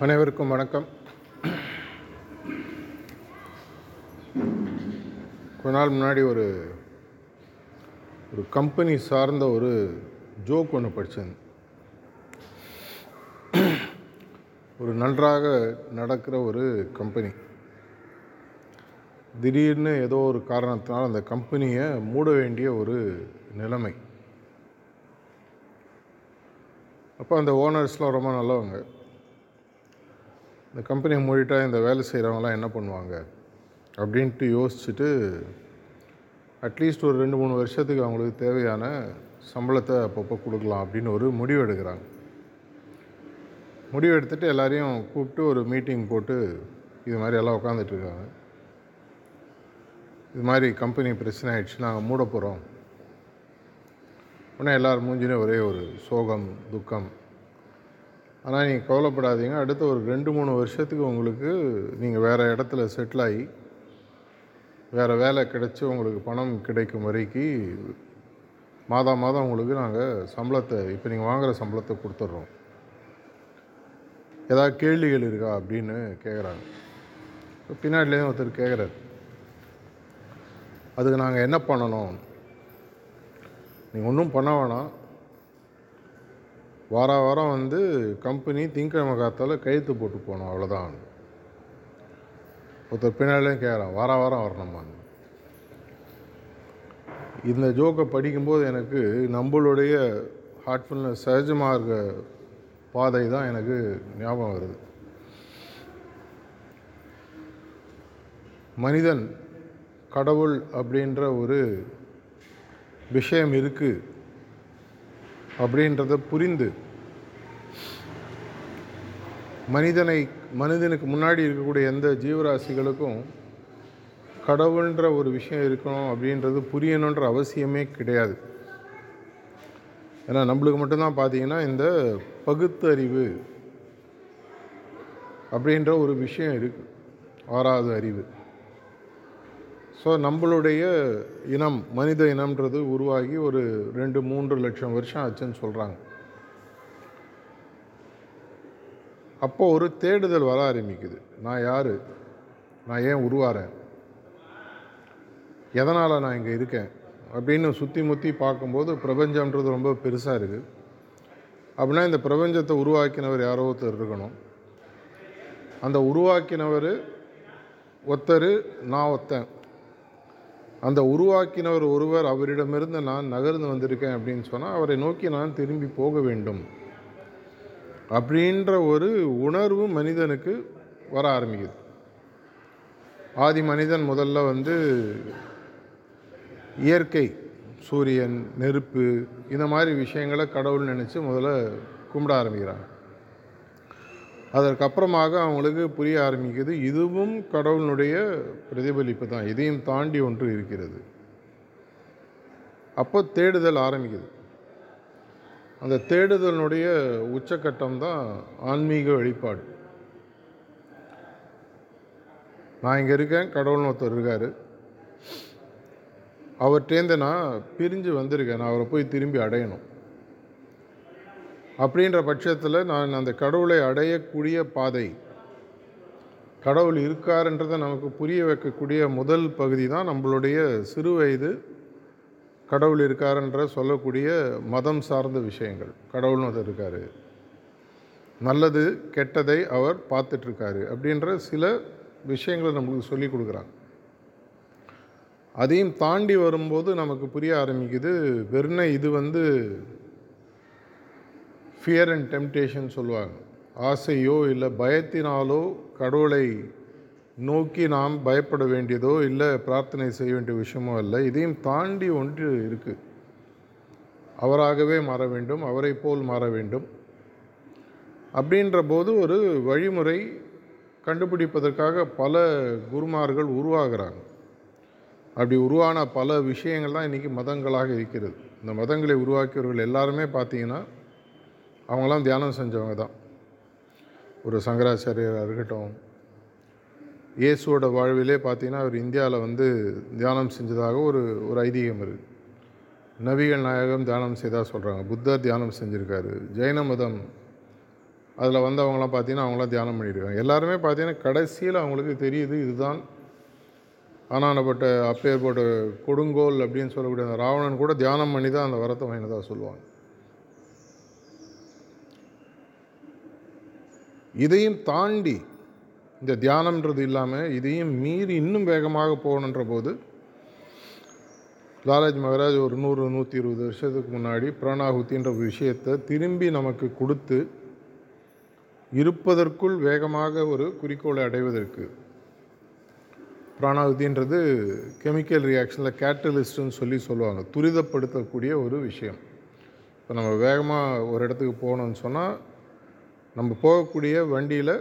அனைவருக்கும் வணக்கம். கொஞ்ச நாள் முன்னாடி ஒரு ஒரு கம்பெனி சார்ந்த ஒரு ஜோக் ஒன்று படித்தேன் ஒரு நன்றாக நடக்கிற ஒரு கம்பெனி திடீர்னு ஏதோ ஒரு காரணத்தினால் அந்த கம்பெனியை மூட வேண்டிய ஒரு நிலைமை. அப்போ அந்த ஓனர்ஸ்லாம் ரொம்ப நல்லவங்க. இந்த கம்பெனியை மூடிட்டால் இந்த வேலை செய்கிறவங்களாம் என்ன பண்ணுவாங்க? அப்படின்ட்டு யோசிச்சுட்டு அட்லீஸ்ட் ஒரு ரெண்டு மூணு வருஷத்துக்கு அவங்களுக்கு தேவையான சம்பளத்தை அப்பப்போ கொடுக்கலாம் அப்படின்னு ஒரு முடிவு எடுக்கிறாங்க. முடிவு எடுத்துகிட்டு எல்லாரையும் கூப்பிட்டு ஒரு மீட்டிங் போட்டு இது மாதிரி எல்லாம் உட்காந்துட்டு இருக்காங்க. இது மாதிரி கம்பெனி பிரச்சனை ஆகிடுச்சு நாங்கள் மூட போகிறோம் உடனே எல்லார் மூஞ்சிலையும் ஒரே ஒரு சோகம் துக்கம். ஆனால் நீங்கள் கவலைப்படாதீங்க. அடுத்த ஒரு ரெண்டு மூணு வருஷத்துக்கு உங்களுக்கு நீங்கள் வேறு இடத்துல செட்டில் ஆகி வேறு வேலை கிடச்சி உங்களுக்கு பணம் கிடைக்கும் வரைக்கு மாதம் மாதம் உங்களுக்கு நாங்கள் சம்பளத்தை இப்போ நீங்கள் வாங்குகிற சம்பளத்தை கொடுத்துட்றோம். ஏதாவது கேள்விகள் இருக்கா அப்படின்னு கேட்குறாங்க பின்னாடிலேயும் ஒருத்தர் கேட்குறாரு அதுக்கு நாங்கள் என்ன பண்ணணும்? நீங்கள் ஒன்றும் பண்ண வேணாம். வார வாரம் வந்து கம்பெனி திங்கக்கிழமை காத்தால் கையெழுத்து போட்டு போகணும் அவ்வளோதான் ஒருத்தர் பின்னாலேயும் கேட்குறான் வார வாரம் வரணுமா இந்த ஜோக்கை படிக்கும்போது எனக்கு நம்மளுடைய ஹார்ட்ஃபுல்னஸ் சகஜமாக இருக்க பாதை தான் எனக்கு ஞாபகம் வருது. மனிதன் கடவுள் அப்படின்ற ஒரு விஷயம் இருக்குது அப்படின்றத புரிந்து மனிதனை மனிதனுக்கு முன்னாடி இருக்கக்கூடிய எந்த ஜீவராசிகளுக்கும் கடவுள்ன்ற ஒரு விஷயம் இருக்கணும் அப்படின்றது புரியணுன்ற அவசியமே கிடையாது. ஏன்னா நம்மளுக்கு மட்டும்தான் பார்த்தீங்கன்னா இந்த பகுத்தறிவு அப்படின்ற ஒரு விஷயம் இருக்குது ஆறாவது அறிவு. ஸோ நம்மளுடைய இனம் மனித இனம்ன்றது உருவாகி ஒரு ரெண்டு மூன்று லட்சம் வருஷம் ஆச்சுன்னு சொல்கிறாங்க அப்போது ஒரு தேடுதல் வர ஆரம்பிக்குது. நான் யார்? நான் ஏன் உருவாகிறேன் எதனால் நான் இங்கே இருக்கேன்? அப்படின்னு சுற்றி முற்றி பார்க்கும்போது பிரபஞ்சம்ன்றது ரொம்ப பெருசாக இருக்குது அப்படின்னா இந்த பிரபஞ்சத்தை உருவாக்கினவர் யாரோ ஒருத்தர் இருக்கணும். அந்த உருவாக்கினவர் ஒருத்தர் நான் ஒத்தன். அந்த உருவாக்கினவர் ஒருவர் அவரிடமிருந்து நான் நகர்ந்து வந்திருக்கேன் அப்படின்னு சொன்னால் அவரை நோக்கி நான் திரும்பி போக வேண்டும். அப்படின்ற ஒரு உணர்வு மனிதனுக்கு வர ஆரம்பிக்குது. ஆதி மனிதன் முதல்ல வந்து இயற்கை சூரியன் நெருப்பு இந்த மாதிரி விஷயங்களை கடவுள் நினச்சி முதல்ல கும்பிட ஆரம்பிக்கிறாங்க. அதற்கப்புறமாக அவங்களுக்கு புரிய ஆரம்பிக்குது இதுவும் கடவுளுடைய பிரதிபலிப்பு தான் இதையும் தாண்டி ஒன்று இருக்கிறது. அப்போ தேடுதல் ஆரம்பிக்குது. அந்த தேடுதலினுடைய உச்சக்கட்டம் தான் ஆன்மீக வெளிப்பாடு. நான் இங்கே இருக்கேன் கடவுள்னு ஒருத்தர் இருக்கார். அவர்கிட்டேருந்து நான் பிரிஞ்சு வந்திருக்கேன் நான் அவரை போய் திரும்பி அடையணும். அப்படின்ற பட்சத்தில் நான் அந்த கடவுளை அடையக்கூடிய பாதை கடவுள் இருக்காருன்றதை நமக்கு புரிய வைக்கக்கூடிய முதல் பகுதி தான் நம்மளுடைய சிறு வயது கடவுள் இருக்காருன்ற சொல்லக்கூடிய மதம் சார்ந்த விஷயங்கள். கடவுள்னு ஒருத்தர் இருக்கார். நல்லது கெட்டதை அவர் பார்த்துட்ருக்காரு அப்படின்ற சில விஷயங்களை நம்மளுக்கு சொல்லி கொடுக்குறாங்க. அதையும் தாண்டி வரும்போது நமக்கு புரிய ஆரம்பிக்குது வெறும் இது வந்து ஃபியர் அண்ட் டெம்டேஷன் சொல்லுவாங்க. ஆசையோ இல்லை பயத்தினாலோ கடவுளை நோக்கி நாம் பயப்பட வேண்டியதோ இல்லை பிரார்த்தனை செய்ய வேண்டிய விஷயமோ இல்லை இதையும் தாண்டி ஒன்று இருக்குது அவராகவே மாற வேண்டும் அவரை போல் மாற வேண்டும். அப்படின்ற போது ஒரு வழிமுறை கண்டுபிடிப்பதற்காக பல குருமார்கள் உருவாகிறாங்க. அப்படி உருவான பல விஷயங்கள் தான் இன்றைக்கி மதங்களாக இருக்கிறது. இந்த மதங்களை உருவாக்கியவர்கள் எல்லாருமே பார்த்தீங்கன்னா அவங்களாம் தியானம் செஞ்சவங்க தான். ஒரு சங்கராச்சாரியராக இருக்கட்டும். இயேசுவோட வாழ்விலே பார்த்தீங்கன்னா அவர் இந்தியாவில் வந்து தியானம் செஞ்சதாக ஒரு ஒரு ஐதீகம் இருக்குது நபிகள் நாயகம் தியானம் செய்தால் சொல்கிறாங்க புத்தர் தியானம் செஞ்சுருக்காரு. ஜெயின மதம் அதில் வந்தவங்களாம் பார்த்தீங்கன்னா அவங்களாம் தியானம் பண்ணியிருக்காங்க எல்லாருமே பார்த்தீங்கன்னா கடைசியில் அவங்களுக்கு தெரியுது இதுதான். ஆனானப்பட்ட அப்பேற்பட்ட கொடுங்கோல் அப்படின்னு சொல்லக்கூடிய அந்த ராவணன் கூட தியானம் பண்ணி தான் அந்த வரத்தை வாங்கினதாக சொல்லுவாங்க. இதையும் தாண்டி இந்த தியானம்ன்றது இல்லாமல் இதையும் மீறி இன்னும் வேகமாக போகணுன்ற போது லாலாஜி மகராஜ் ஒரு நூறு நூற்றி இருபது வருஷத்துக்கு முன்னாடி பிராணாகுத்தின்ற ஒரு விஷயத்தை திரும்பி நமக்கு கொடுத்து இருப்பதற்குள் வேகமாக ஒரு குறிக்கோளை அடைவதற்கு. பிராணாகுதின்றது கெமிக்கல் ரியாக்ஷனில் கேட்டலிஸ்ட்னு சொல்லி சொல்லுவாங்க. துரிதப்படுத்தக்கூடிய ஒரு விஷயம். இப்போ நம்ம வேகமாக ஒரு இடத்துக்கு போகணும்னு சொன்னால் நம்ம போகக்கூடிய வண்டியில்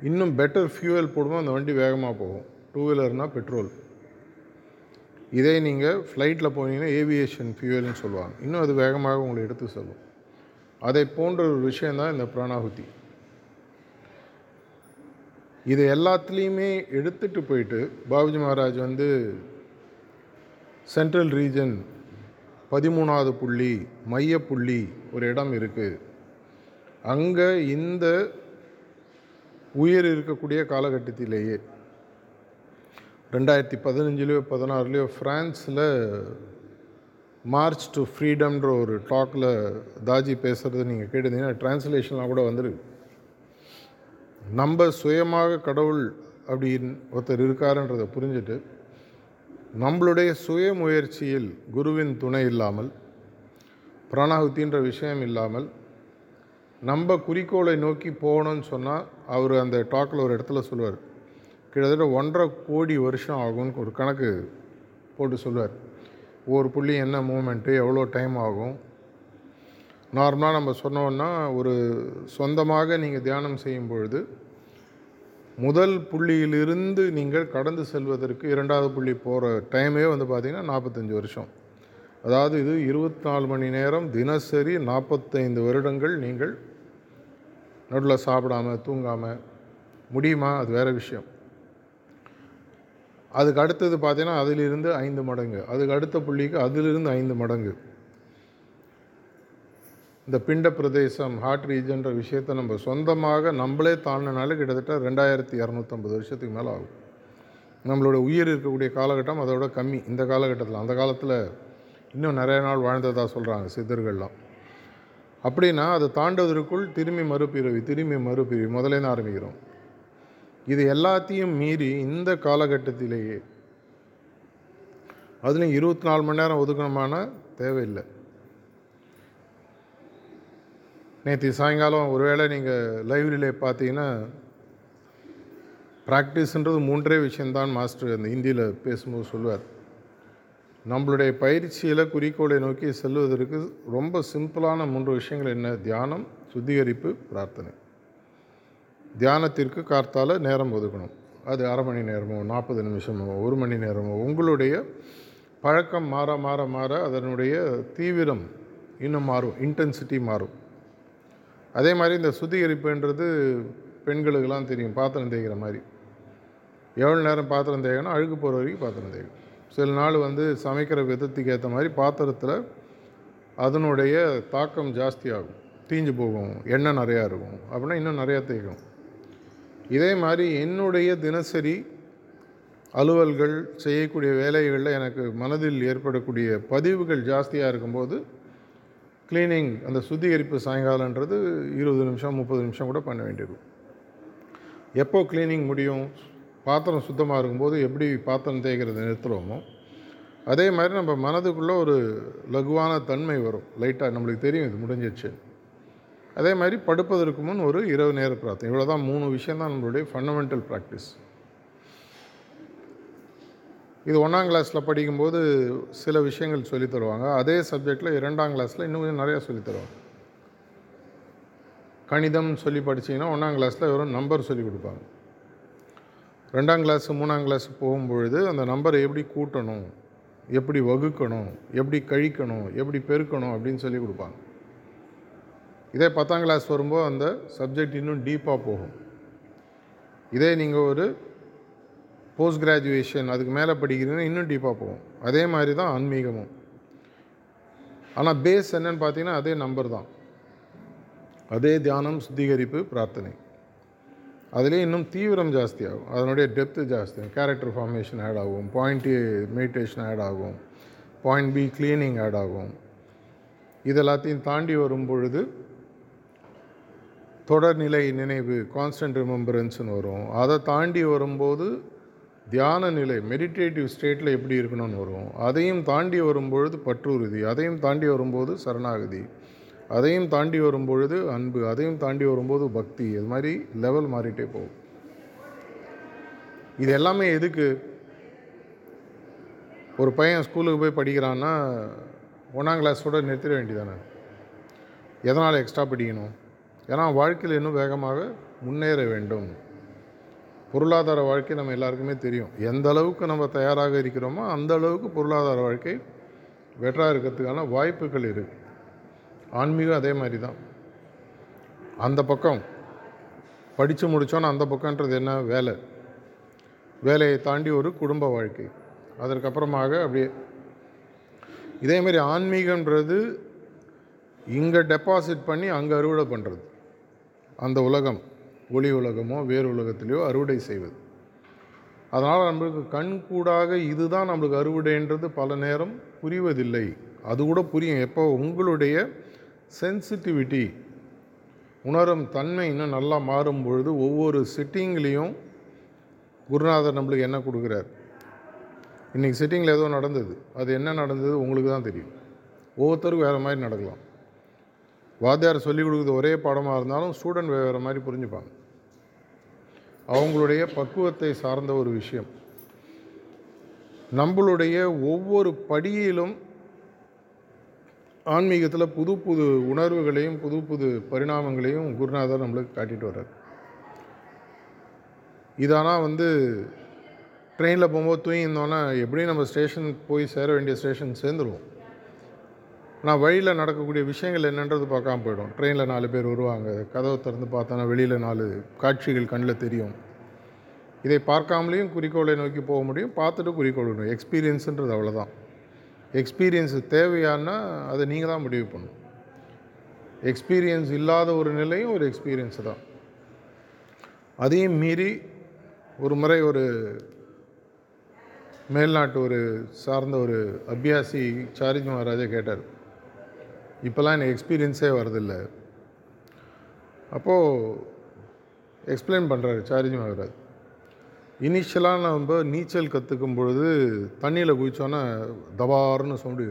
இன்னும் பெட்டர் ஃபியூவல் போடுவோம் அந்த வண்டி வேகமாக போகும். டூ வீலர்னால் பெட்ரோல் இதே நீங்கள் ஃப்ளைட்டில் போனீங்கன்னா ஏவியேஷன் ஃபியூவல்னு சொல்லுவாங்க. இன்னும் அது வேகமாக உங்களை எடுத்து செல்லும். அதை போன்ற ஒரு விஷயந்தான் இந்த பிராணாகுதி. இது எல்லாத்துலேயுமே எடுத்துகிட்டு போயிட்டு பாபுஜி மகாராஜ் வந்து சென்ட்ரல் ரீஜன் பதிமூணாவது புள்ளி மைய புள்ளி ஒரு இடம் இருக்குது அங்கே இந்த உயிர் இருக்கக்கூடிய காலகட்டத்திலேயே ரெண்டாயிரத்தி பதினஞ்சுலேயோ பதினாறுலேயோ ஃப்ரான்ஸில் மார்ச் டு ஃப்ரீடம்ன்ற ஒரு டாக்கில் தாஜி பேசுகிறது நீங்கள் கேட்டிருந்தீங்கன்னா டிரான்ஸ்லேஷன்லாம் கூட வந்துருக்கு. நம்ம சுயமாக கடவுள் அப்படின்னு ஒருத்தர் இருக்காருன்றதை புரிஞ்சுட்டு நம்மளுடைய சுய முயற்சியில் குருவின் துணை இல்லாமல் பிராணாகுத்தின்ற விஷயம் இல்லாமல் நம்ம குறிக்கோளை நோக்கி போகணும்னு சொன்னால் அவர் அந்த டாக்கில் ஒரு இடத்துல சொல்லுவார். கிட்டத்தட்ட ஒன்றரை கோடி வருஷம் ஆகும்னு ஒரு கணக்கு போட்டு சொல்லுவார். ஒவ்வொரு புள்ளி என்ன மூமெண்ட்டு எவ்வளோ டைம் ஆகும்? நார்மலாக நம்ம சொன்னோன்னா ஒரு சொந்தமாக நீங்கள் தியானம் செய்யும் பொழுது முதல் புள்ளியிலிருந்து நீங்கள் கடந்து செல்வதற்கு இரண்டாவது புள்ளி போகிற டைமே வந்து பார்த்திங்கன்னா நாற்பத்தஞ்சு வருஷம். அதாவது இது இருபத்தி நாலு மணி நேரம் தினசரி நாற்பத்தைந்து வருடங்கள் நீங்கள் நடுவில் சாப்பிடாமல் தூங்காமல் முடியுமா? அது வேறு விஷயம். அதுக்கு அடுத்தது பார்த்தீங்கன்னா அதிலிருந்து ஐந்து மடங்கு. அதுக்கு அடுத்த புள்ளிக்கு அதிலிருந்து ஐந்து மடங்கு. இந்த பிண்ட பிரதேசம் ஹார்ட் ரீஜன்ற விஷயத்தை நம்ம சொந்தமாக நம்மளே தாண்டினாலே கிட்டத்தட்ட ரெண்டாயிரத்தி இரநூத்தம்பது வருஷத்துக்கு மேலே ஆகும். நம்மளோட உயிர் இருக்கக்கூடிய காலகட்டம் அதோட கம்மி. இந்த காலகட்டத்தில் அந்த காலத்தில் இன்னும் நிறைய நாள் வாழ்ந்ததாக சொல்கிறாங்க சித்தர்கள்லாம். அப்படின்னா அதை தாண்டுவதற்குள் திரும்பி மறுபிறவி திரும்பி மறுபிறவி முதலேருந்து ஆரம்பிக்கிறோம். இது எல்லாத்தையும் மீறி இந்த காலகட்டத்திலேயே அதுலேயும் இருபத்தி நாலு மணி நேரம் ஒதுக்கணுமான தேவையில்லை. நேற்று சாயங்காலம் ஒருவேளை நீங்கள் லைப்ரரியிலே பார்த்தீங்கன்னா ப்ராக்டிஸ்ன்றது மூன்றே விஷயந்தான் மாஸ்டர் அந்த ஹிந்தியில் பேசும்போது சொல்லுவார். நம்மளுடைய பயிற்சியில் குறிக்கோளை நோக்கி செல்வதற்கு ரொம்ப சிம்பிளான மூன்று விஷயங்கள் என்ன? தியானம் சுத்திகரிப்பு பிரார்த்தனை. தியானத்திற்கு கார்த்தால் நேரம் ஒதுக்கணும். அது அரை மணி நேரமோ நாற்பது நிமிஷமோ ஒரு மணி நேரமோ உங்களுடைய பழக்கம் மாற மாற மாற அதனுடைய தீவிரம் இன்னும் மாறும் இன்டென்சிட்டி மாறும். அதே மாதிரி இந்த சுத்திகரிப்புன்றது பெண்களுக்கெல்லாம் தெரியும் பாத்திரம் தேய்க்கிற மாதிரி. எவ்வளோ நேரம் பாத்திரம் தேய்க்கணும் அழுக்கு போகிற வரைக்கும் பாத்திரம் தேய்க்கணும். சில நாள் வந்து சமைக்கிற விதத்துக்கு ஏற்ற மாதிரி பாத்திரத்தில் அதனுடைய தாக்கம் ஜாஸ்தியாகும். தீஞ்சு போகும். எண்ணெய் நிறையா இருக்கும். அப்படின்னா இன்னும் நிறையா தேய்க்கும். இதே மாதிரி என்னுடைய தினசரி அலுவல்கள் செய்யக்கூடிய வேலைகளில் எனக்கு மனதில் ஏற்படக்கூடிய பதிவுகள் ஜாஸ்தியாக இருக்கும்போது க்ளீனிங் அந்த சுத்திகரிப்பு சாயங்காலன்றது இருபது நிமிஷம் முப்பது நிமிஷம் கூட பண்ண வேண்டியிருக்கும். எப்போ க்ளீனிங் முடியும்? பாத்திரம் சுத்தமாக இருக்கும்போது எப்படி பாத்திரம் தேய்க்கிறத நிறுத்துகிறோமோ அதே மாதிரி நம்ம மனதுக்குள்ளே ஒரு லகுவான தன்மை வரும். லைட்டாக நம்மளுக்கு தெரியும் இது முடிஞ்சிச்சு அதே மாதிரி படுப்பதற்கு முன் ஒரு இரவு நேர பிரார்த்தனை. இவ்வளோ தான் மூணு விஷயம் தான் நம்மளுடைய ஃபண்டமெண்டல் ப்ராக்டிஸ் இது ஒன்றாம் கிளாஸில் படிக்கும்போது சில விஷயங்கள் சொல்லித் தருவாங்க. அதே சப்ஜெக்டில் இரண்டாம் கிளாஸில் இன்னும் கொஞ்சம் நிறையா சொல்லித் தருவாங்க. கணிதம் சொல்லி படிச்சிங்கன்னா ஒன்றாம் கிளாஸில் வெறும் நம்பர் சொல்லி கொடுப்பாங்க. ரெண்டாம் கிளாஸு மூணாம் கிளாஸ் போகும்பொழுது அந்த நம்பரை எப்படி கூட்டணும்? எப்படி வகுக்கணும்? எப்படி கழிக்கணும்? எப்படி பெருக்கணும்? அப்படின்னு சொல்லி கொடுப்பாங்க. இதே பத்தாம் கிளாஸ் வரும்போது அந்த சப்ஜெக்ட் இன்னும் டீப்பாக போகும். இதே நீங்கள் ஒரு போஸ்ட் கிராஜுவேஷன் அதுக்கு மேலே படிக்கிறீங்கன்னா இன்னும் டீப்பாக போகும். அதே மாதிரி தான் ஆன்மீகமும். ஆனால் பேஸ் என்னன்னு பார்த்தீங்கன்னா அதே நம்பர் தான். அதே தியானம் சுத்திகரிப்பு பிரார்த்தனை. அதுலேயே இன்னும் தீவிரம் ஜாஸ்தியாகும். அதனுடைய டெப்த்து ஜாஸ்தியாகும் கேரக்டர் ஃபார்மேஷன் ஆட் ஆகும். பாயிண்ட் மெடிடேஷன் ஆட் ஆகும். பாயிண்ட் பி க்ளீனிங் ஆட் ஆகும். இது எல்லாத்தையும் தாண்டி வரும் பொழுது தொடர்நிலை நினைவு கான்ஸ்டன்ட் ரிமெம்பரன்ஸ்னு வரும். அதை தாண்டி வரும்போது தியான நிலை மெடிடேட்டிவ் ஸ்டேட்டில் எப்படி இருக்கணும்னு வரும். அதையும் தாண்டி வரும்பொழுது பற்றுறுதி. அதையும் தாண்டி வரும்போது சரணாகதி. அதையும் தாண்டி வரும்பொழுது அன்பு அதையும் தாண்டி வரும்போது பக்தி இது மாதிரி லெவல் மாறிட்டே போகும். இது எல்லாமே எதுக்கு? ஒரு பையன் ஸ்கூலுக்கு போய் படிக்கிறான்னா ஒன்றாம் கிளாஸோட நிறுத்திட வேண்டியதானே எதனால் எக்ஸ்ட்ரா படிக்கணும்? ஏன்னா வாழ்க்கையில் இன்னும் வேகமாக முன்னேற வேண்டும். பொருளாதார வாழ்க்கை நம்ம எல்லாருக்குமே தெரியும். எந்த அளவுக்கு நம்ம தயாராக இருக்கிறோமோ அந்த அளவுக்கு பொருளாதார வாழ்க்கை வெற்றாக இருக்கிறதுக்கான வாய்ப்புகள் இருக்குது ஆன்மீகம் அதே மாதிரி தான். அந்த பக்கம் படித்து முடித்தோன்னு அந்த பக்கன்றது என்ன? வேலை. வேலையை தாண்டி ஒரு குடும்ப வாழ்க்கை. அதற்கப்புறமாக அப்படியே இதேமாரி ஆன்மீகன்றது இங்கே டெபாசிட் பண்ணி அங்கே அறுவடை பண்ணுறது அந்த உலகம் ஒளி உலகமோ வேறு உலகத்திலையோ அறுவடை செய்வது. அதனால் நம்மளுக்கு கண் கூடாக இதுதான் நம்மளுக்கு அறுவடைன்றது பல நேரம் புரிவதில்லை. அது கூட புரியும். எப்போ உங்களுடைய சென்சிட்டிவிட்டி உணரும் தன்மை இன்னும் நல்லா மாறும் பொழுது ஒவ்வொரு சிட்டிங்லேயும் குருநாதர் நம்மளுக்கு என்ன கொடுக்குறார்? இன்றைக்கி சிட்டிங்கில் ஏதோ நடந்தது. அது என்ன நடந்தது உங்களுக்கு தான் தெரியும். ஒவ்வொருத்தருக்கும் வேறு மாதிரி நடக்கலாம். வாத்தியார் சொல்லிக் கொடுக்குறது ஒரே பாடமாக இருந்தாலும் ஸ்டூடெண்ட் வேறு மாதிரி புரிஞ்சுப்பாங்க. அவங்களுடைய பக்குவத்தை சார்ந்த ஒரு விஷயம். நம்மளுடைய ஒவ்வொரு படியிலும் ஆன்மீகத்தில் புது புது உணர்வுகளையும் புது புது பரிணாமங்களையும் குருநாதர் நம்மளுக்கு காட்டிட்டு வர்றார். இதானால் வந்து ட்ரெயினில் போகும்போது தூங்கியிருந்தோன்னா எப்படியும் நம்ம ஸ்டேஷன் போய் சேர வேண்டிய ஸ்டேஷன் சேர்ந்துருவோம். ஆனால் வழியில் நடக்கக்கூடிய விஷயங்கள் என்னன்றது பார்க்காம போயிடும் ட்ரெயினில் நாலு பேர் வருவாங்க. கதவை திறந்து பார்த்தோன்னா வெளியில் நாலு காட்சிகள் கண்ணில் தெரியும். இதை பார்க்காமலேயும் குறிக்கோளை நோக்கி போக முடியும். பார்த்துட்டு குறிக்கோள் எக்ஸ்பீரியன்ஸுன்றது அவ்வளோதான் எக்ஸ்பீரியன்ஸ் தேவையானா அதை நீங்கள் தான் முடிவு பண்ணணும். எக்ஸ்பீரியன்ஸ் இல்லாத ஒரு நிலையும் ஒரு எக்ஸ்பீரியன்ஸ் தான். அதையும் மீறி ஒரு முறை ஒரு மேல்நாட்டு ஒரு சார்ந்த ஒரு அபியாசி சாரிஜ் மகாராஜா கேட்டார். இப்போல்லாம் எனக்கு எக்ஸ்பீரியன்ஸே வரதில்ல அப்போது எக்ஸ்பிளைன் பண்ணுறாரு சாரிஜ் மகாராஜ். இனிஷியலாக நம்ம நீச்சல் கற்றுக்கும் பொழுது தண்ணியில் குதித்தோன்னே தபார்னு சவுண்டு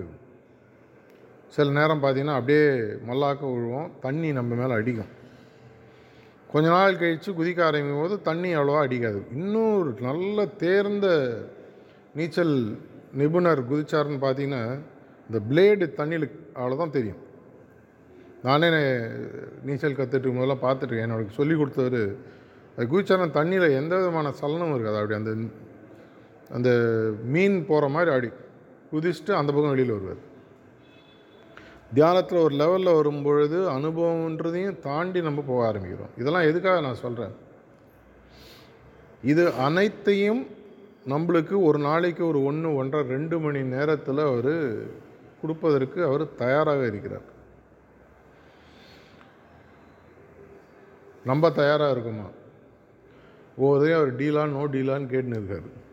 சில நேரம் பார்த்தீங்கன்னா அப்படியே மல்லாக்க விழுவோம். தண்ணி நம்ம மேலே அடிக்கும். கொஞ்ச நாள் கழித்து குதிக்க ஆரம்பிக்கும் போது தண்ணி அவ்வளோவா அடிக்காது. இன்னும் ஒரு நல்ல தேர்ந்த நீச்சல் நிபுணர் குதிச்சாருன்னு பார்த்தீங்கன்னா இந்த பிளேடு தண்ணியில் அவ்வளோதான் தெரியும். நானே நீச்சல் கற்றுட்டு முதல்ல பார்த்துட்டு என்னோட சொல்லி கொடுத்தவர் அது குதிச்சாலும் தண்ணியில் எந்த விதமான சலனமும் இருக்காது. அப்படி அந்த அந்த மீன் போகிற மாதிரி ஆடி குதிச்சுட்டு அந்த பக்கம் வெளியில் வருவார். தியானத்தில் ஒரு லெவலில் வரும்பொழுது அனுபவம்ன்றதையும் தாண்டி நம்ம போக ஆரம்பிக்கிறோம். இதெல்லாம் எதுக்காக நான் சொல்கிறேன் இது அனைத்தையும் நம்மளுக்கு ஒரு நாளைக்கு ஒரு ஒன்று ஒன்றரை ரெண்டு மணி நேரத்தில் அவர் கொடுப்பதற்கு அவர் தயாராக இருக்கிறார். நம்ம தயாராக இருக்குமா? ஒவ்வொருத்தையும் அவர் டீலான் நோ டீலான்னு கேட்டுன்னு இருக்கார்.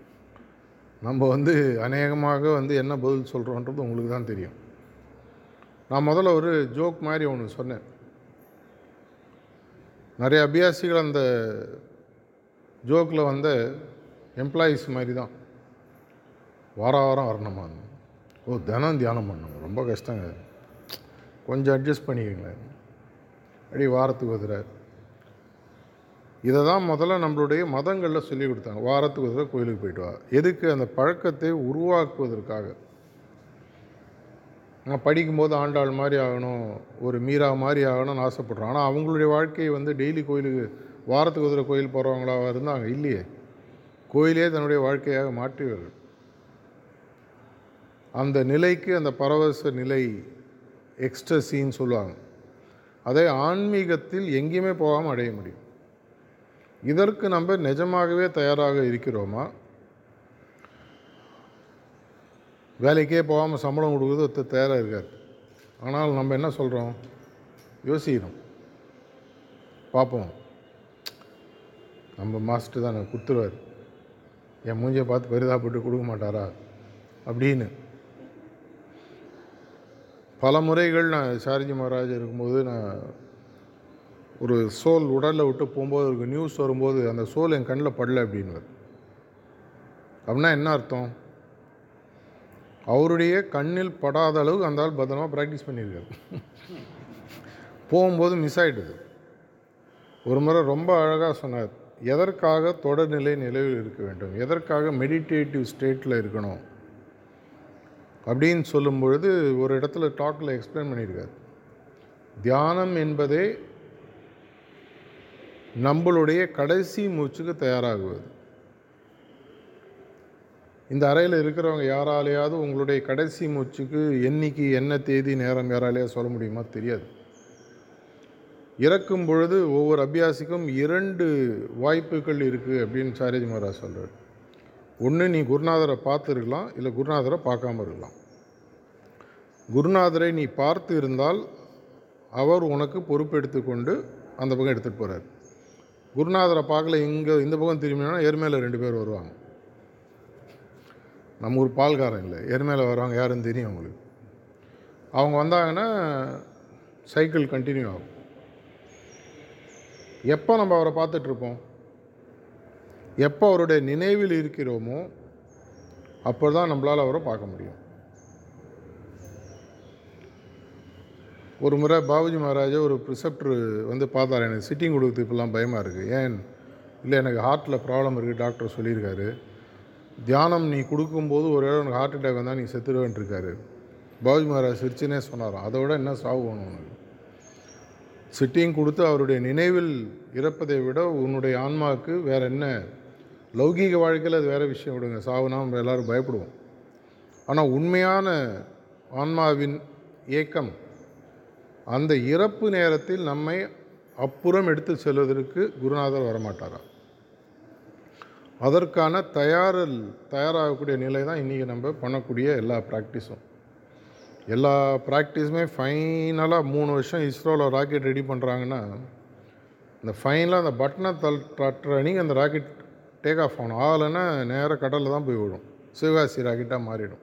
நம்ம வந்து அநேகமாக வந்து என்ன பதில் சொல்கிறோன்றது உங்களுக்கு தான் தெரியும். நான் முதல்ல ஒரு ஜோக் மாதிரி ஒன்று சொன்னேன். நிறைய அபியாசிகள் அந்த ஜோக்கில் வந்த எம்ப்ளாயீஸ் மாதிரி தான். வார வாரம் வரணுமா? ஓ தினம் தியானம் பண்ணணும். ரொம்ப கஷ்டங்க. கொஞ்சம் அட்ஜஸ்ட் பண்ணிக்கங்களேன். அப்படி வாரத்துக்கு ஒரு இதை தான் முதல்ல நம்மளுடைய மதங்களில் சொல்லி கொடுத்தாங்க. வாரத்துக்கு ஒரு தடவை கோயிலுக்கு போயிட்டு வா. எதுக்கு அந்த பழக்கத்தை உருவாக்குவதற்காக? நான் படிக்கும்போது ஆண்டாள் மாதிரி ஆகணும் ஒரு மீரா மாதிரி ஆகணும்னு ஆசைப்படுறோம். ஆனால் அவங்களுடைய வாழ்க்கையை வந்து டெய்லி கோயிலுக்கு வாரத்துக்கு ஒரு கோயில் போகிறவங்களாக இருந்தாங்க? இல்லையே. கோயிலே தன்னுடைய வாழ்க்கையாக மாற்றியவர்கள். அந்த நிலைக்கு அந்த பரவச நிலை எக்ஸ்டசின்னு சொல்லுவாங்க. அதை ஆன்மீகத்தில் எங்கேயுமே போகாமல் அடைய முடியும். இதற்கு நம்ம நிஜமாகவே தயாராக இருக்கிறோமா? வேலைக்கே போகாமல் சம்பளம் கொடுக்குறது ஒருத்தர் தயாராக இருக்கார். ஆனால் நம்ம என்ன சொல்கிறோம் யோசிக்கிறோம் பார்ப்போம். நம்ம மாஸ்டர் தான் கொடுத்துருவார். என் மூஞ்சியை பார்த்து பரிதாப்பட்டு கொடுக்க மாட்டாரா? அப்படின்னு. பல முறைகள் நான் ஷாரிஜி மகாராஜ் இருக்கும்போது நான் ஒரு சோல் உடலில் விட்டு போகும்போது ஒரு நியூஸ் வரும்போது அந்த சோல் என் கண்ணில் படல அப்படின்வார் அப்படின்னா என்ன அர்த்தம்? அவருடைய கண்ணில் படாத அளவுக்கு அந்த ஆள் பத்திரமாக ப்ராக்டிஸ் பண்ணியிருக்காரு. போகும்போது மிஸ் ஆகிடுது ஒரு முறை ரொம்ப அழகாக சொன்னார் எதற்காக தொடர்நிலை நிலையில் இருக்க வேண்டும்? எதற்காக மெடிடேட்டிவ் ஸ்டேட்டில் இருக்கணும்? அப்படின்னு சொல்லும் பொழுது ஒரு இடத்துல டாக்கில் எக்ஸ்பிளைன் பண்ணியிருக்கார். தியானம் என்பதே நம்மளுடைய கடைசி மூச்சுக்கு தயாராகுவது. இந்த அறையில் இருக்கிறவங்க யாராலேயாவது உங்களுடைய கடைசி மூச்சுக்கு என்னைக்கு என்ன தேதி நேரம் யாராலேயா சொல்ல முடியுமா? தெரியாது. இறக்கும் பொழுது ஒவ்வொரு அபியாசிக்கும் இரண்டு வாய்ப்புகள் இருக்குது அப்படின்னு சாரேஜ் மகாராஜ் சொல்கிறார் ஒன்று நீ குருநாதரை பார்த்துருக்கலாம் இல்லை குருநாதரை பார்க்காம இருக்கலாம். குருநாதரை நீ பார்த்து இருந்தால் அவர் உனக்கு பொறுப்பெடுத்து கொண்டு அந்த பக்கம் எடுத்துகிட்டு போகிறார் குருநாதரை பார்க்கல இங்கே இந்த பக்கம் திரும்பினா எருமையில் ரெண்டு பேர் வருவாங்க. நம்ம ஊர் பால்காரன் இல்லை எருமையில் வருவாங்க யாருன்னு தெரியும் அவங்களுக்கு. அவங்க வந்தாங்கன்னா சைக்கிள் கண்டினியூ ஆகும். எப்போ நம்ம அவரை பார்த்துட்ருப்போம்? எப்போ அவருடைய நினைவில் இருக்கிறோமோ அப்போ தான் நம்மளால் அவரை பார்க்க முடியும். ஒரு முறை பாபுஜி மகாராஜா ஒரு ப்ரிசெப்டர் வந்து பார்த்தார். எனக்கு சிட்டிங் கொடுக்குறது இப்போல்லாம் பயமாக இருக்குது ஏன்? இல்லை எனக்கு ஹார்ட்டில் ப்ராப்ளம் இருக்குது டாக்டர் சொல்லியிருக்காரு. தியானம் நீ கொடுக்கும்போது ஒரு இடம் உனக்கு ஹார்ட் அட்டாக் வந்தால் நீ செத்துடுவேன்ட்ருக்காரு பாபுஜி மகாராஜ் சிரிச்சுனே சொன்னாராம். அதை விட என்ன சாவு வேணும் உனக்கு? சிட்டிங் கொடுத்து அவருடைய நினைவில் இறப்பதை விட உன்னுடைய ஆன்மாவுக்கு வேறு என்ன? லௌகீக வாழ்க்கையில் அது வேறு விஷயம் விடுங்க. சாவுனா நம்ம எல்லோரும் பயப்படுவோம். ஆனால் உண்மையான ஆன்மாவின் ஏக்கம் அந்த இறப்பு நேரத்தில் நம்மை அப்புறம் எடுத்து செல்வதற்கு குருநாதர் வரமாட்டாராம் அதற்கான தயாரில் தயாராகக்கூடிய நிலை தான் இன்றைக்கி நம்ம பண்ணக்கூடிய எல்லா ப்ராக்டிஸும் எல்லா ப்ராக்டிஸுமே ஃபைனலாக மூணு வருஷம் இஸ்ரோவில் ராக்கெட் ரெடி பண்ணுறாங்கன்னா இந்த ஃபைனலாக அந்த பட்டனை தல் தட்டுற அன்றைக்கி அந்த ராக்கெட் டேக் ஆஃப் ஆகணும். ஆகலைன்னா நேராக கடலில் தான் போய் விடும் சிவகாசி ராக்கெட்டாக மாறிடும்.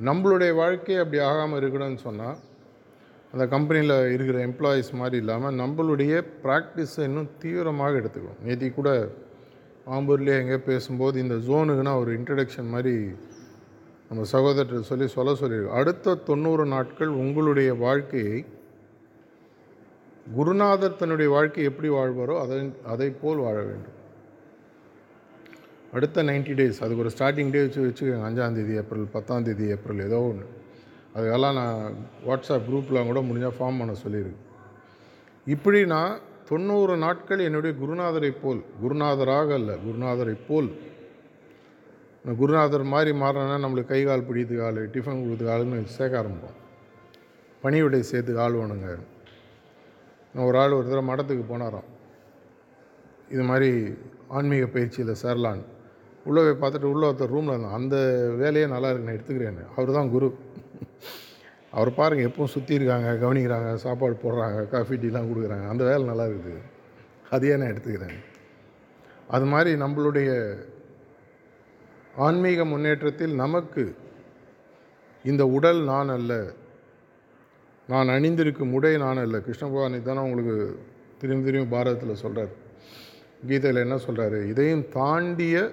நம்மளுடைய வாழ்க்கை அப்படி ஆகாமல் இருக்கணும்னு சொன்னால் அந்த கம்பெனியில் இருக்கிற எம்ப்ளாயீஸ் மாதிரி இல்லாமல் நம்மளுடைய ப்ராக்டிஸை இன்னும் தீவிரமாக எடுத்துக்கணும். நேற்று கூட ஆம்பூர்லேயே எங்கேயோ பேசும்போது இந்த ஜோனுக்குன்னா ஒரு இன்ட்ரடக்ஷன் மாதிரி நம்ம சகோதரர் சொல்லி சொல்ல சொல்லியிருக்கோம் அடுத்த தொண்ணூறு நாட்கள் உங்களுடைய வாழ்க்கையை குருநாதர் தன்னுடைய வாழ்க்கை எப்படி வாழ்வாரோ அதை அதை போல் வாழ வேண்டும். அடுத்த நைன்டி டேஸ் அதுக்கு ஒரு ஸ்டார்டிங் டே வச்சு வச்சுக்கோங்க. அஞ்சாந்தேதி ஏப்ரல் பத்தாந்தேதி ஏப்ரல் ஏதோ ஒன்று அதுக்கெல்லாம் நான் வாட்ஸ்அப் குரூப்பில் கூட முடிஞ்சால் ஃபார்ம் பண்ண சொல்லியிருக்கு. இப்படி நான் தொண்ணூறு நாட்கள் என்னுடைய குருநாதரை போல் குருநாதராக அல்ல குருநாதரை போல். குருநாதர் மாதிரி மாறினா நம்மளுக்கு கை கால் பிடித்து ஆள் டிஃபன் கொடுத்து ஆளுன்னு சேர்க்க ஆரம்பிப்போம். பணிவிடை சேர்த்து கால் வேணுங்க. ஒரு ஆள் ஒரு தடவை மடத்துக்கு போனாராம். இது மாதிரி ஆன்மீக பயிற்சியில் சேரலான்னு. உள்ளே போய் பார்த்துட்டு உள்ளே ஒருத்தர் ரூமில் இருந்தான். அந்த வேலையே நல்லா இருக்கு நான் எடுத்துக்கிறேன் அவர் தான் குரு. அவர் பாருங்கள் எப்பவும் சுற்றி இருக்காங்க கவனிக்கிறாங்க சாப்பாடு போடுறாங்க காஃபி டீலாம் கொடுக்குறாங்க. அந்த வேலை நல்லா இருக்குது. அதையே நான் எடுத்துக்கிறேன். அது மாதிரி நம்மளுடைய ஆன்மீக முன்னேற்றத்தில் நமக்கு இந்த உடல் நான் அல்ல நான் அணிந்திருக்கும் உடை நான் அல்ல. கிருஷ்ண பகவானை தானே உங்களுக்கு திரும்பி திரும்பி பாரதத்தில் சொல்கிறார் கீதையில் என்ன சொல்கிறாரு இதையும் தாண்டிய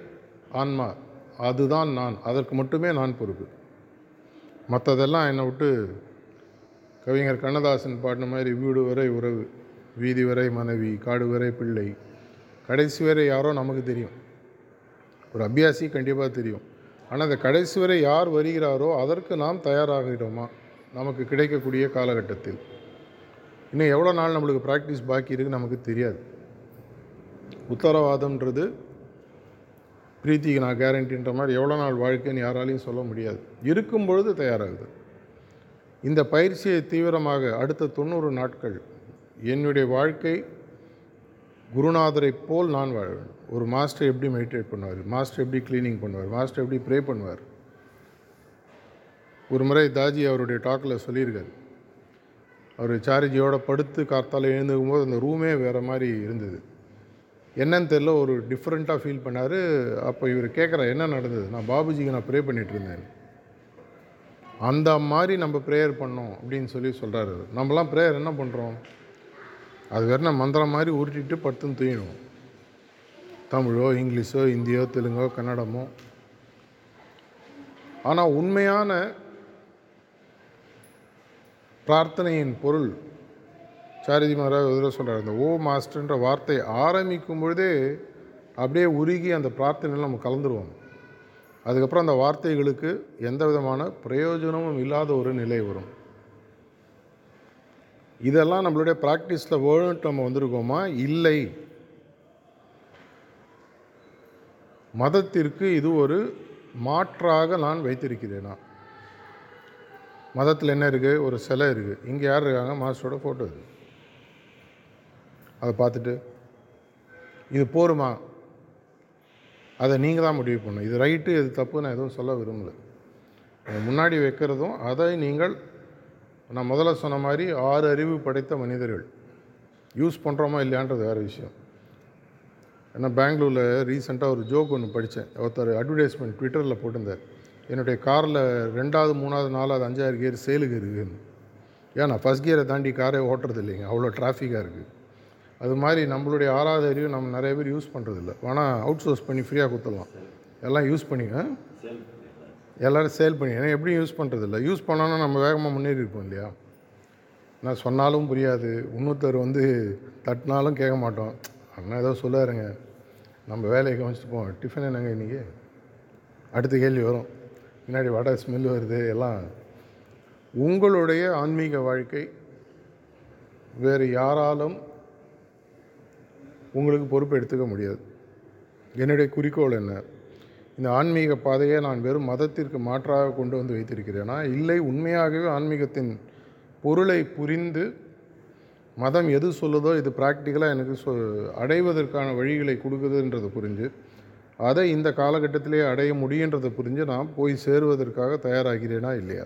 ஆன்மா அதுதான் நான். அதற்கு மட்டுமே நான் பொறுப்பு. மற்றதெல்லாம் என்னை விட்டு கவிஞர் கண்ணதாசன் பாடின மாதிரி வீடு வரை உறவு வீதி வரை மனைவி காடு வரை பிள்ளை கடைசி வரை யாரோ நமக்கு தெரியும். ஒரு அபியாசி கண்டிப்பாக தெரியும். ஆனால் அந்த கடைசி வரை யார் வருகிறாரோ அதற்கு நாம் தயாராகிறோமா? நமக்கு கிடைக்கக்கூடிய காலகட்டத்தில். இன்னும் எவ்வளோ நாள் நம்மளுக்கு ப்ராக்டிஸ் பாக்கி இருக்குது நமக்கு தெரியாது. உத்தரவாதம்ன்றது பிரீத்திக்கு நான் கேரண்டின்ற மாதிரி எவ்வளோ நாள் வாழ்க்கைன்னு யாராலையும் சொல்ல முடியாது. இருக்கும் பொழுது தயாராகுது. இந்த பயிற்சியை தீவிரமாக அடுத்த தொண்ணூறு நாட்கள் என்னுடைய வாழ்க்கை குருநாதரை போல் நான் வாழ வேண்டும். ஒரு மாஸ்டர் எப்படி மெடிடேட் பண்ணுவார் மாஸ்டர் எப்படி க்ளீனிங் பண்ணுவார் மாஸ்டர் எப்படி ப்ரே பண்ணுவார். ஒரு முறை தாஜி அவருடைய டாக்கில் சொல்லியிருக்காரு. அவர் சாரிஜியோட படுத்து கார்த்தால் எழுந்துக்கும் போது அந்த ரூமே வேறு மாதிரி இருந்தது. என்னன்னு தெரில ஒரு டிஃப்ரெண்ட்டாக ஃபீல் பண்ணார். அப்போ இவர் கேட்குற என்ன நடந்தது? நான் பாபுஜிக்கு நான் ப்ரே பண்ணிட்டு இருந்தேன் அந்த மாதிரி நம்ம ப்ரேயர் பண்ணோம் அப்படின்னு சொல்லி சொல்கிறாரு நம்மலாம் ப்ரேயர் என்ன பண்ணுறோம் அது வேறு மந்திரம் மாதிரி உருட்டிட்டு படுத்துன்னு தூயணும் தமிழோ இங்கிலீஷோ இந்தியோ தெலுங்கோ கன்னடமோ. ஆனால் உண்மையான பிரார்த்தனையின் பொருள் சாரதி மகாராஜ் ஒரு சொல்கிறார் இந்த ஓ மாஸ்டர்ன்ற வார்த்தை ஆரம்பிக்கும் பொழுதே அப்படியே உருகி அந்த பிரார்த்தனையில் நம்ம கலந்துருவோம். அதுக்கப்புறம் அந்த வார்த்தைகளுக்கு எந்த விதமான பிரயோஜனமும் இல்லாத ஒரு நிலை வரும். இதெல்லாம் நம்மளுடைய ப்ராக்டிஸில் வேணும்ட்டு நம்ம வந்திருக்கோமா? இல்லை. மதத்திற்கு இது ஒரு மாற்றாக நான் வைத்திருக்கிறேனா? மதத்தில் என்ன இருக்குது ஒரு சிலை இருக்குது இங்கே யார் இருக்காங்க? மாஸ்டரோட ஃபோட்டோ இருக்குது அதை பார்த்துட்டு இது போருமா? அதை நீங்கள் தான் முடிவு பண்ணணும். இது ரைட்டு இது தப்பு நான் எதுவும் சொல்ல விரும்பலை. முன்னாடி வைக்கிறதும் அதை நீங்கள் நான் முதல்ல சொன்ன மாதிரி ஆறு அறிவு படைத்த மனிதர்கள். யூஸ் பண்ணுறோமா இல்லையான்றது வேறு விஷயம். ஏன்னா பெங்களூரில் ரீசெண்டாக ஒரு ஜோக் ஒன்று படித்தேன் ஒருத்தர் அட்வர்டைஸ்மெண்ட் ட்விட்டரில் போட்டிருந்தார். என்னுடைய காரில் ரெண்டாவது மூணாவது நாலாவது அஞ்சாவது கியர் சேலுக்கு இருக்குதுன்னு ஏன் நான் ஃபஸ்ட் கியரை தாண்டி காரே ஓட்டுறது இல்லைங்க. அவ்வளோ டிராஃபிக்காக இருக்குது அது மாதிரி நம்மளுடைய ஆறாவது அறிவு நம்ம நிறைய பேர் யூஸ் பண்ணுறதில்ல வேணால் அவுட் சோர்ஸ் பண்ணி ஃப்ரீயாக கொடுத்துடலாம். எல்லாம் யூஸ் பண்ணிங்க எல்லோரும் சேல் பண்ணி ஏன்னா எப்படியும் யூஸ் பண்ணுறதில்ல யூஸ் பண்ணோன்னா நம்ம வேகமாக முன்னேறி இருப்போம் இல்லையா? நான் சொன்னாலும் புரியாது. இன்னொருத்தர் வந்து தட்டினாலும் கேட்க மாட்டோம். அண்ணா ஏதோ சொல்லாருங்க. நம்ம வேலையை கவனிச்சுட்டு போவோம் டிஃபன் என்னங்க இன்றைக்கி அடுத்த கேள்வி வரும். பின்னாடி வடை ஸ்மெல் வருது. எல்லாம். உங்களுடைய ஆன்மீக வாழ்க்கை வேறு யாராலும் உங்களுக்கு பொறுப்பு எடுத்துக்க முடியாது. என்னுடைய குறிக்கோள் என்ன? இந்த ஆன்மீக பாதையை நான் வெறும் மதத்திற்கு மாற்றாக கொண்டு வந்து வைத்திருக்கிறேனா? இல்லை உண்மையாகவே ஆன்மீகத்தின் பொருளை புரிந்து மதம் எது சொல்லுதோ இது ப்ராக்டிக்கலாக எனக்கு சொ அடைவதற்கான வழிகளை கொடுக்குதுன்றதை புரிஞ்சு அதை இந்த காலகட்டத்திலே அடைய முடியுன்றதை புரிஞ்சு நான் போய் சேருவதற்காக தயாராகிறேனா இல்லையா?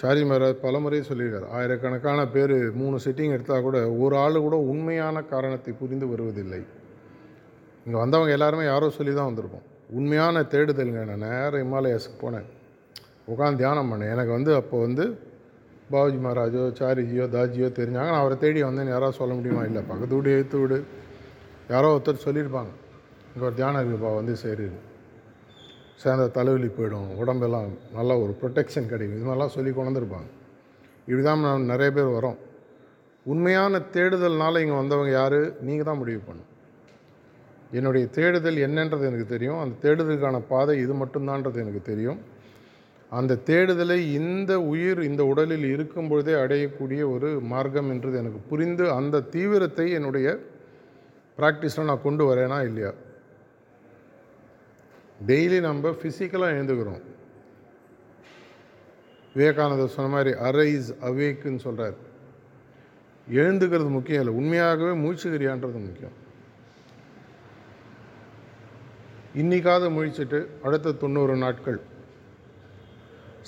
சாரி மகாராஜ் பலமுறை சொல்லியிருக்கார். ஆயிரக்கணக்கான பேர் மூணு செட்டிங் எடுத்தால் கூட ஒரு ஆள் கூட உண்மையான காரணத்தை புரிந்து வருவதில்லை. இங்கே வந்தவங்க எல்லாருமே யாரோ சொல்லி தான் வந்திருப்போம். உண்மையான தேடுதலுங்க. நான் நேராக இமாலயாஸுக்கு போனேன். உட்காந்து தியானம் பண்ணேன். எனக்கு வந்து அப்போ வந்து பாபுஜி மகாராஜோ சாரிஜியோ தாஜியோ தெரிஞ்சாங்க. நான் அவரை தேடி வந்தேன்னு யாராவது சொல்ல முடியுமா? இல்லை. பக்கத்து வீடு எழுத்து வீடு. யாரோ ஒருத்தர் சொல்லியிருப்பாங்க. இங்கே ஒரு தியானம் இருக்குப்பா வந்து சரி சேர்ந்த தலைவலி போயிடும். உடம்பெல்லாம் நல்லா ஒரு ப்ரொடெக்ஷன் கிடைக்கும். இது மாதிரிலாம் சொல்லி கொண்டிருப்பாங்க. இப்படிதான் இப்படி தான் நான் நிறைய பேர் வரோம். உண்மையான தேடுதல்னால் இங்கே வந்தவங்க யார்? நீங்கள் தான் முடிவு பண்ணும் என்னுடைய தேடுதல் என்னன்றது எனக்கு தெரியும். அந்த தேடுதலுக்கான பாதை இது மட்டும்தான்றது எனக்கு தெரியும். அந்த தேடுதலை இந்த உயிர் இந்த உடலில் இருக்கும் பொழுதே அடையக்கூடிய ஒரு மார்க்கம் என்றது எனக்கு புரிந்து அந்த தீவிரத்தை என்னுடைய ப்ராக்டிஸில் நான் கொண்டு வரேனா இல்லையா? டெய்லி நம்ம ஃபிசிக்கலாக எழுந்துக்கிறோம். விவேகானந்தர் சொன்ன மாதிரி அரைஸ் அவேக்குன்னு சொல்கிறார் எழுந்துக்கிறது முக்கியம் இல்லை. உண்மையாகவே மூச்சுக்கிறியான்றது முக்கியம். இன்றைக்காவது முழிச்சிட்டு அடுத்த தொண்ணூறு நாட்கள்.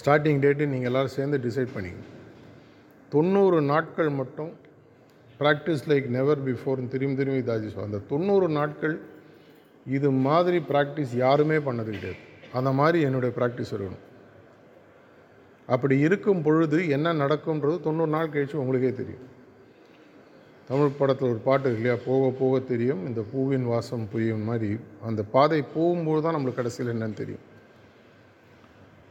ஸ்டார்டிங் டேட்டு நீங்கள் எல்லோரும் சேர்ந்து டிசைட் பண்ணிங்க தொண்ணூறு நாட்கள் மட்டும் ப்ராக்டிஸ் லைக் நெவர் பிஃபோர்னு திரும்பி திரும்பி தாஜி சொல். அந்த தொண்ணூறு நாட்கள் இது மாதிரி ப்ராக்டிஸ் யாருமே பண்ணது கிடையாது. அந்த மாதிரி என்னுடைய ப்ராக்டிஸ் இருக்கணும். அப்படி இருக்கும் பொழுது என்ன நடக்கும்ன்றது தொண்ணூறு நாள் கழிச்சு உங்களுக்கே தெரியும். தமிழ் படத்தில் ஒரு பாட்டு இருக்கு இல்லையா? போக போக தெரியும். இந்த பூவின் வாசம் புரியும் மாதிரி. அந்த பாதை போகும்போது தான் நம்மளுக்கு கடைசியில் என்னன்னு தெரியும்.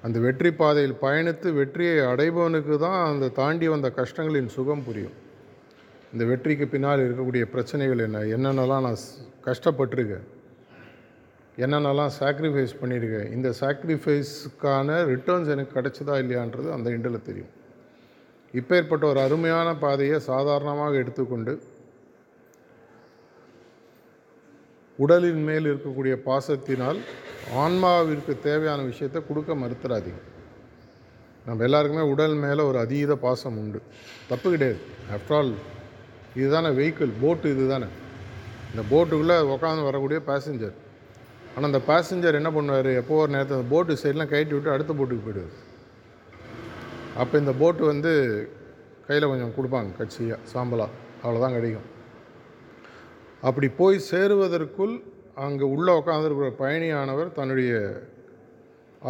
அந்த வெற்றி பாதையில் பயணித்து வெற்றியை அடைபவனுக்கு தான் அந்த தாண்டி வந்த கஷ்டங்களின் சுகம் புரியும். இந்த வெற்றிக்கு பின்னால் இருக்கக்கூடிய பிரச்சனைகள் என்ன? என்னென்னலாம் நான் கஷ்டப்பட்டிருக்கேன்? என்னென்னலாம் சாக்ரிஃபைஸ் பண்ணியிருக்கேன் இந்த சாக்ரிஃபைஸுக்கான ரிட்டர்ன்ஸ் எனக்கு கிடைச்சதா இல்லையான்றது அந்த இண்டில் தெரியும். இப்பேற்பட்ட ஒரு அருமையான பாதையை சாதாரணமாக எடுத்துக்கொண்டு உடலின் மேல் இருக்கக்கூடிய பாசத்தினால் ஆன்மாவிற்கு தேவையான விஷயத்தை கொடுக்க மறுத்துறாதீங்க. நம்ம எல்லாருக்குமே உடல் மேலே ஒரு அதீத பாசம் உண்டு. தப்பு கிடையாது. ஆஃப்டர் ஆல் இதுதானே வெஹிக்கிள் போட்டு இது தானே இந்த போட்டுக்குள்ளே உட்காந்து வரக்கூடிய பேசஞ்சர் ஆனால் அந்த பேசஞ்சர் என்ன பண்ணுவார்? எப்போ ஒரு நேரத்தில் அந்த போட்டு சைட்லாம் கழட்டி விட்டு அடுத்த போட்டுக்கு போயிடுவார். அப்போ இந்த போட்டு வந்து கையில் கொஞ்சம் கொடுப்பாங்க கட்சியாக சாம்பலாக அவ்வளோதான் கிடைக்கும். அப்படி போய் சேருவதற்குள் அங்கே உள்ளே உட்காந்துருக்கிற பயணியானவர் தன்னுடைய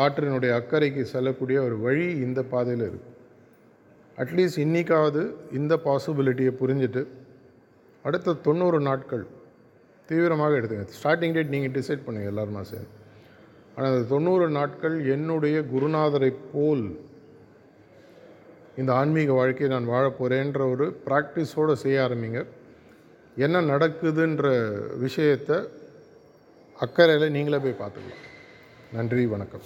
ஆற்றினுடைய அக்கறைக்கு செல்லக்கூடிய ஒரு வழி இந்த பாதையில் இருக்குது அட்லீஸ்ட் இன்றைக்காவது இந்த பாசிபிலிட்டியை புரிஞ்சுட்டு அடுத்த தொண்ணூறு நாட்கள் தீவிரமாக எடுத்துங்க ஸ்டார்டிங் டேட் நீங்கள் டிசைட் பண்ணுங்கள் எல்லாருமா சேர்ந்து ஆனால் அந்த தொண்ணூறு நாட்கள் என்னுடைய குருநாதரை போல் இந்த ஆன்மீக வாழ்க்கையை நான் வாழப்போகிறேன்ற ஒரு ப்ராக்டிஸோடு செய்ய ஆரம்பிங்க. என்ன நடக்குதுன்ற விஷயத்தை அக்கறையில் நீங்களே போய் பார்த்துக்கலாம். நன்றி வணக்கம்.